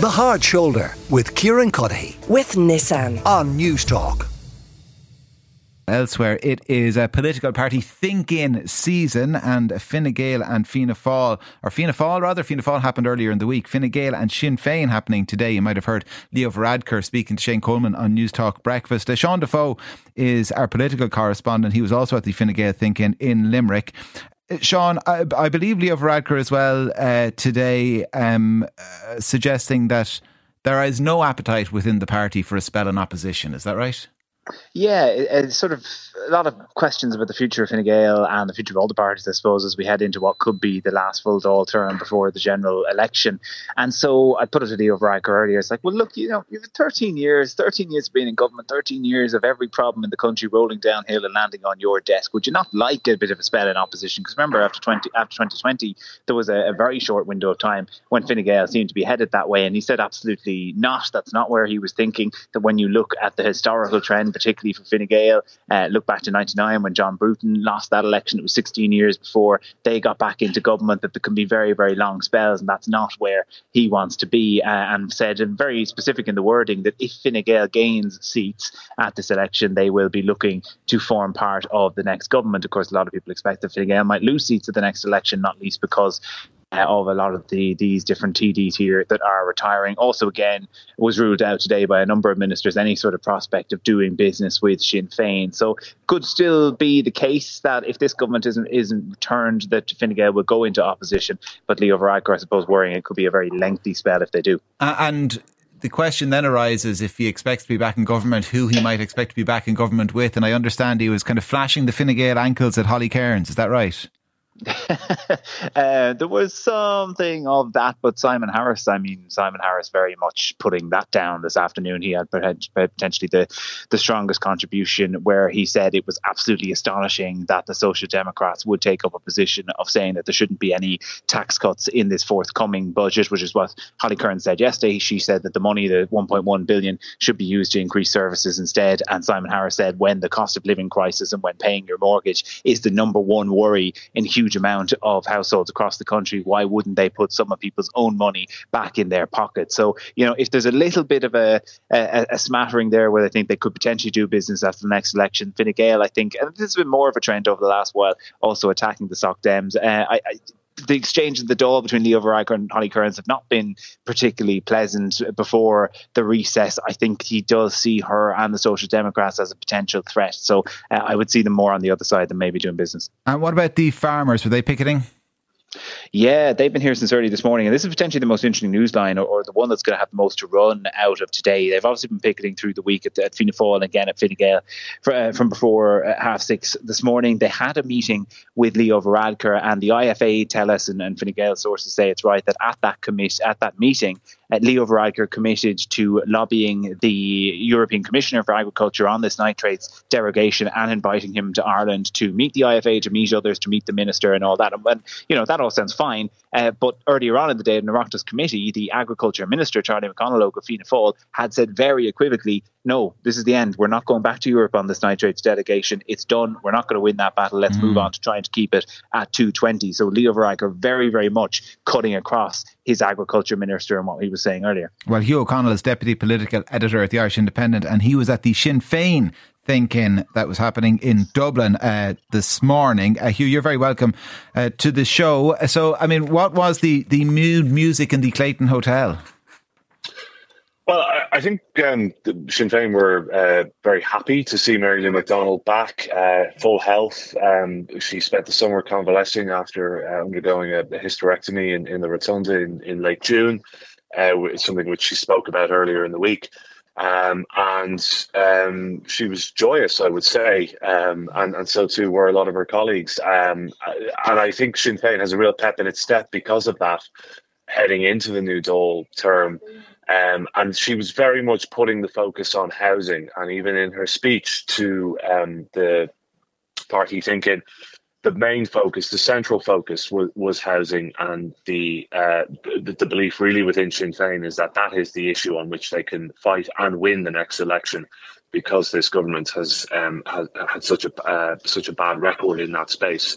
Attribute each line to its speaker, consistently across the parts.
Speaker 1: The Hard Shoulder with Kieran Cuddihy
Speaker 2: with Nissan.
Speaker 1: on Newstalk.
Speaker 3: Elsewhere, it is a political party think-in season, and Fine Gael and Fianna Fáil, or Fianna Fáil rather, Fianna Fáil happened earlier in the week. Fine Gael and Sinn Féin happening today. You might have heard Leo Varadkar speaking to Shane Coleman on Newstalk Breakfast. Uh, Sean Defoe is our political correspondent. He was also at the Fine Gael think-in in Limerick. Sean, I, I believe Leo Varadkar as well uh, today, um, uh, suggesting that there is no appetite within the party for a spell in opposition. Is that right?
Speaker 4: Yeah, it, it's sort of a lot of questions about the future of Fine Gael and the future of all the parties, I suppose, as we head into what could be the last full Dáil term before the general election. And so I put it to the Varadkar earlier. It's like, well, look, you know, you've 13 years, 13 years of being in government, 13 years of every problem in the country rolling downhill and landing on your desk. Would you not like a bit of a spell in opposition? Because remember, after 20, after 2020, there was a, a very short window of time when Fine Gael seemed to be headed that way. And he said, absolutely not. That's not where he was thinking. That when you look at the historical trend, particularly for Fine Gael. Uh, look back to 99 when John Bruton lost that election. It was 16 years before they got back into government that there can be very, very long spells, and that's not where he wants to be. Uh, and said, and very specific in the wording, that if Fine Gael gains seats at this election, they will be looking to form part of the next government. Of course, a lot of people expect that Fine Gael might lose seats at the next election, not least because uh, of a lot of the these different TDs here that are retiring. Also, again, was ruled out today by a number of ministers any sort of prospect of doing business with Sinn Féin. So, could still be the case that if this government isn't isn't returned, that Fine Gael will go into opposition. But Leo Varadkar, I suppose, worrying it could be a very lengthy spell if they do.
Speaker 3: Uh, and the question then arises if he expects to be back in government, who he might expect to be back in government with. And I understand he was kind of flashing the Fine Gael ankles at Holly Cairns. Is that right?
Speaker 4: uh, there was something of that, but Simon Harris, I mean, Simon Harris very much putting that down this afternoon. He had potentially the, the strongest contribution where he said it was absolutely astonishing that the Social Democrats would take up a position of saying that there shouldn't be any tax cuts in this forthcoming budget, which is what Holly Cairns said yesterday. She said that the money, the 1.1 billion, should be used to increase services instead. And Simon Harris said when the cost of living crisis and when paying your mortgage is the number one worry in huge amount of households across the country, why wouldn't they put some of people's own money back in their pocket? So, you know, if there's a little bit of a, a, a smattering there where I think they could potentially do business after the next election, Fine Gael, I think, and this has been more of a trend over the last while, also attacking the Soc Dems. Uh, I, I the exchange of the Dáil between Leo Varadkar and Holly Cairns have not been particularly pleasant before the recess. I think he does see her and the Social Democrats as a potential threat. So uh, I would see them more on the other side than maybe doing business.
Speaker 3: And what about the farmers? Were they picketing?
Speaker 4: Yeah, they've been here since early this morning, and this is potentially the most interesting news line, or, or the one that's going to have the most to run out of today. They've obviously been picketing through the week at, at Fianna Fáil and again at Fine Gael for, uh, from before uh, half six this morning. They had a meeting with Leo Varadkar, and the IFA tell us, and, and Fine Gael sources say it's right that at that commit at that meeting, Leo Varadkar committed to lobbying the European Commissioner for Agriculture on this nitrates derogation and inviting him to Ireland to meet the IFA, to meet others, to meet the minister, and all that. And, you know that all sounds fine. Uh, but earlier on in the day, in the Oireachtas committee, the Agriculture Minister, Charlie McConalogue of Fianna Fáil, had said very equivocally, no, this is the end. We're not going back to Europe on this nitrates derogation. It's done. We're not going to win that battle. Let's mm. move on to trying to keep it at 220. So Leo Varadkar very, very much cutting across his agriculture minister and what he was saying earlier.
Speaker 3: Well, Hugh O'Connell is deputy political editor at the Irish Independent, and he was at the Sinn Féin think-in that was happening in Dublin uh, this morning. Uh, Hugh, you're very welcome uh, to the show. So, I mean, what was the the mood music in the Clayton Hotel?
Speaker 5: Well, I, think um, Sinn Féin were uh, very happy to see Mary Lou McDonald back, uh, full health. Um, she spent the summer convalescing after uh, undergoing a, a hysterectomy in, in the Rotunda in, in late June, uh, something which she spoke about earlier in the week. Um, and um, she was joyous, I would say, um, and, and so too were a lot of her colleagues. Um, and I think Sinn Féin has a real pep in its step because of that, heading into the new Dáil term. Um, and she was very much putting the focus on housing, and even in her speech to um, the party think-in, the main focus, the central focus was, was housing, and the, uh, the, the belief really within Sinn Féin is that that is the issue on which they can fight and win the next election, because this government has um, has had such a uh, such a bad record in that space.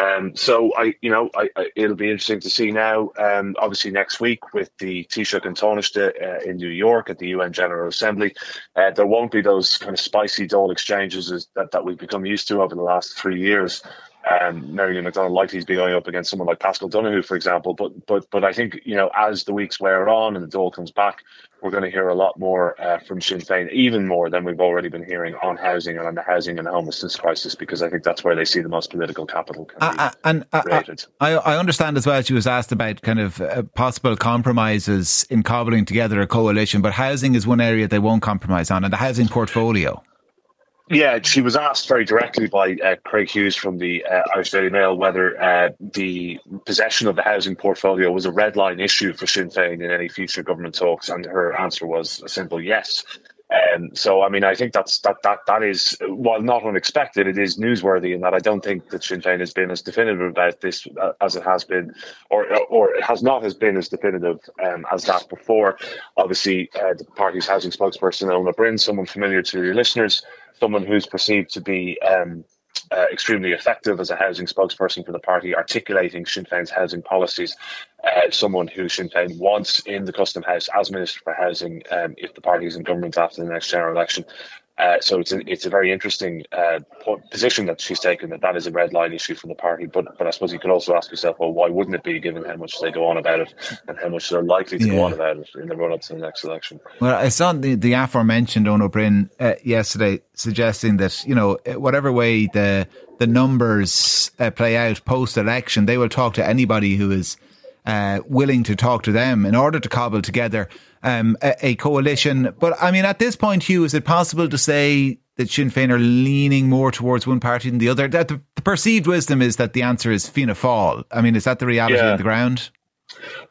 Speaker 5: Um, so I, you know, I, I, it'll be interesting to see now. Um, obviously, next week with the Taoiseach and uh, in New York at the UN General Assembly, uh, there won't be those kind of spicy Dáil exchanges that, that we've become used to over the last three years um, Mary McDonald likely be going up against someone like Paschal Donohoe, for example. But but but I think you know as the weeks wear on and the Dáil comes back, we're going to hear a lot more uh, from Sinn Féin, even more than we've already been hearing on housing and on the housing and homelessness crisis, because I think that's where they see the most political capital uh, uh, and uh, created.
Speaker 3: I, I understand as well. She was asked about kind of uh, possible compromises in cobbling together a coalition, but housing is one area they won't compromise on, and the housing portfolio.
Speaker 5: Yeah, she was asked very directly by uh, Craig Hughes from the uh, Irish Daily Mail whether uh, the possession of the housing portfolio was a red line issue for Sinn Féin in any future government talks, and her answer was a simple yes. Um, so, I mean, I think that's that that that is while not unexpected, it is newsworthy in that I don't think that Sinn Féin has been as definitive about this uh, as it has been, or or it has not has been as definitive um, as that before. Obviously, uh, the party's housing spokesperson, Eoin Ó Broin, someone familiar to your listeners, someone who's perceived to be um, uh, extremely effective as a housing spokesperson for the party, articulating Sinn Féin's housing policies. Uh, someone who Sinn Féin wants in the Custom House as Minister for Housing um, if the party is in government after the next general election. Uh, so it's a, it's a very interesting uh, position that she's taken that that is a red line issue for the party. But but I suppose you could also ask yourself, well, why wouldn't it be, given how much they go on about it and how much they're likely to yeah. go on about it in the run up to the next election?
Speaker 3: Well, I saw the, the aforementioned Eoin Ó Broin uh, yesterday suggesting that you know whatever way the the numbers uh, play out post election, they will talk to anybody who is uh, willing to talk to them in order to cobble together um, a, a, coalition. But I mean, at this point, Hugh, is it possible to say that Sinn Féin are leaning more towards one party than the other? That the, the perceived wisdom is that the answer is Fianna Fáil. I mean, is that the reality yeah. on the ground?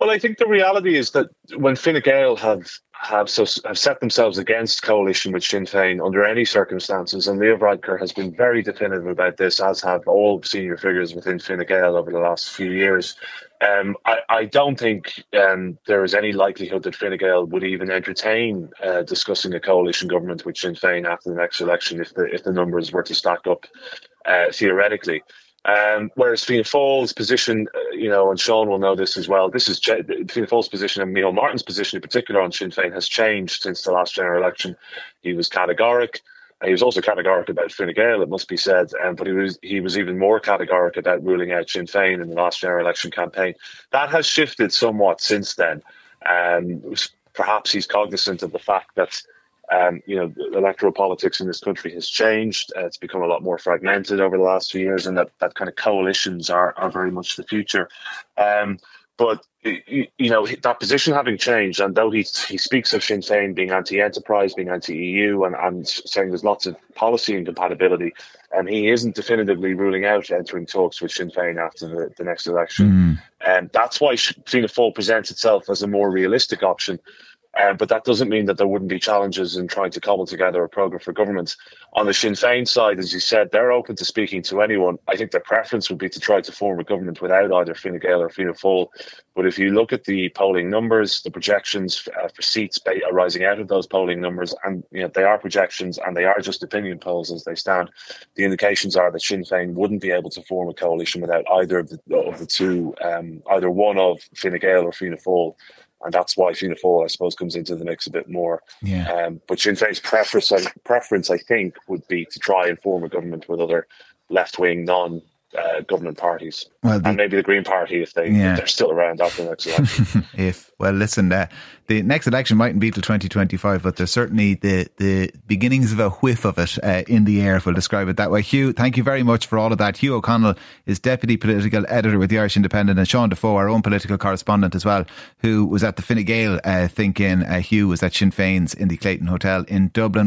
Speaker 5: Well, I think the reality is that when Fine Gael have have so have set themselves against coalition with Sinn Féin under any circumstances, and Leo Varadkar has been very definitive about this, as have all senior figures within Fine Gael over the last few years. Um, I, I, don't think um, there is any likelihood that Fine Gael would even entertain uh, discussing a coalition government with Sinn Féin after the next election if the if the numbers were to stack up uh, theoretically. Um, whereas Fianna Fáil's position, uh, you know, and Sean will know this as well. This is Fianna Fáil's position and Micheál Martin's position in particular on Sinn Féin has changed since the last general election. He was categoric. He was also categoric about Fine Gael, it must be said, um, but he was he was even more categoric about ruling out Sinn Féin in the last general election campaign. That has shifted somewhat since then. Um, perhaps he's cognizant of the fact that um, you know, electoral politics in this country has changed. Uh, it's become a lot more fragmented over the last few years, and that, that kind of coalitions are, are very much the future. Um, but you know that position having changed, and though he he speaks of Sinn Féin being anti-enterprise, being anti-EU, and, and saying there's lots of policy incompatibility, and he isn't definitively ruling out entering talks with Sinn Féin after the, the next election. Mm. And that's why Fianna Fáil presents itself as a more realistic option um, but that doesn't mean that there wouldn't be challenges in trying to cobble together a programme for government. On the Sinn Féin side, as you said, they're open to speaking to anyone. I think their preference would be to try to form a government without either Fine Gael or Fianna Fáil. But if you look at the polling numbers, the projections uh, for seats arising out of those polling numbers, and you know, they are projections and they are just opinion polls as they stand, the indications are that Sinn Féin wouldn't be able to form a coalition without either of the, of the two, um, either one of Fine Gael or Fianna Fáil and that's why Fianna Fáil, I suppose, comes into the mix a bit more.
Speaker 3: Yeah.
Speaker 5: Um, but Sinn Féin's preference, preference, I think, would be to try and form a government with other left-wing, non uh, government parties, well, the, and maybe the Green Party if they yeah. if they're still around after the next election.
Speaker 3: if well, listen, uh, the next election mightn't be till twenty twenty five, but there's certainly the the beginnings of a whiff of it uh, in the air. If we'll describe it that way. Hugh, thank you very much for all of that. Hugh O'Connell is deputy political editor with the Irish Independent, and Sean Defoe, our own political correspondent as well, who was at the Fine Gael uh, think-in. Uh, Hugh was at Sinn Féin's in the Clayton Hotel in Dublin.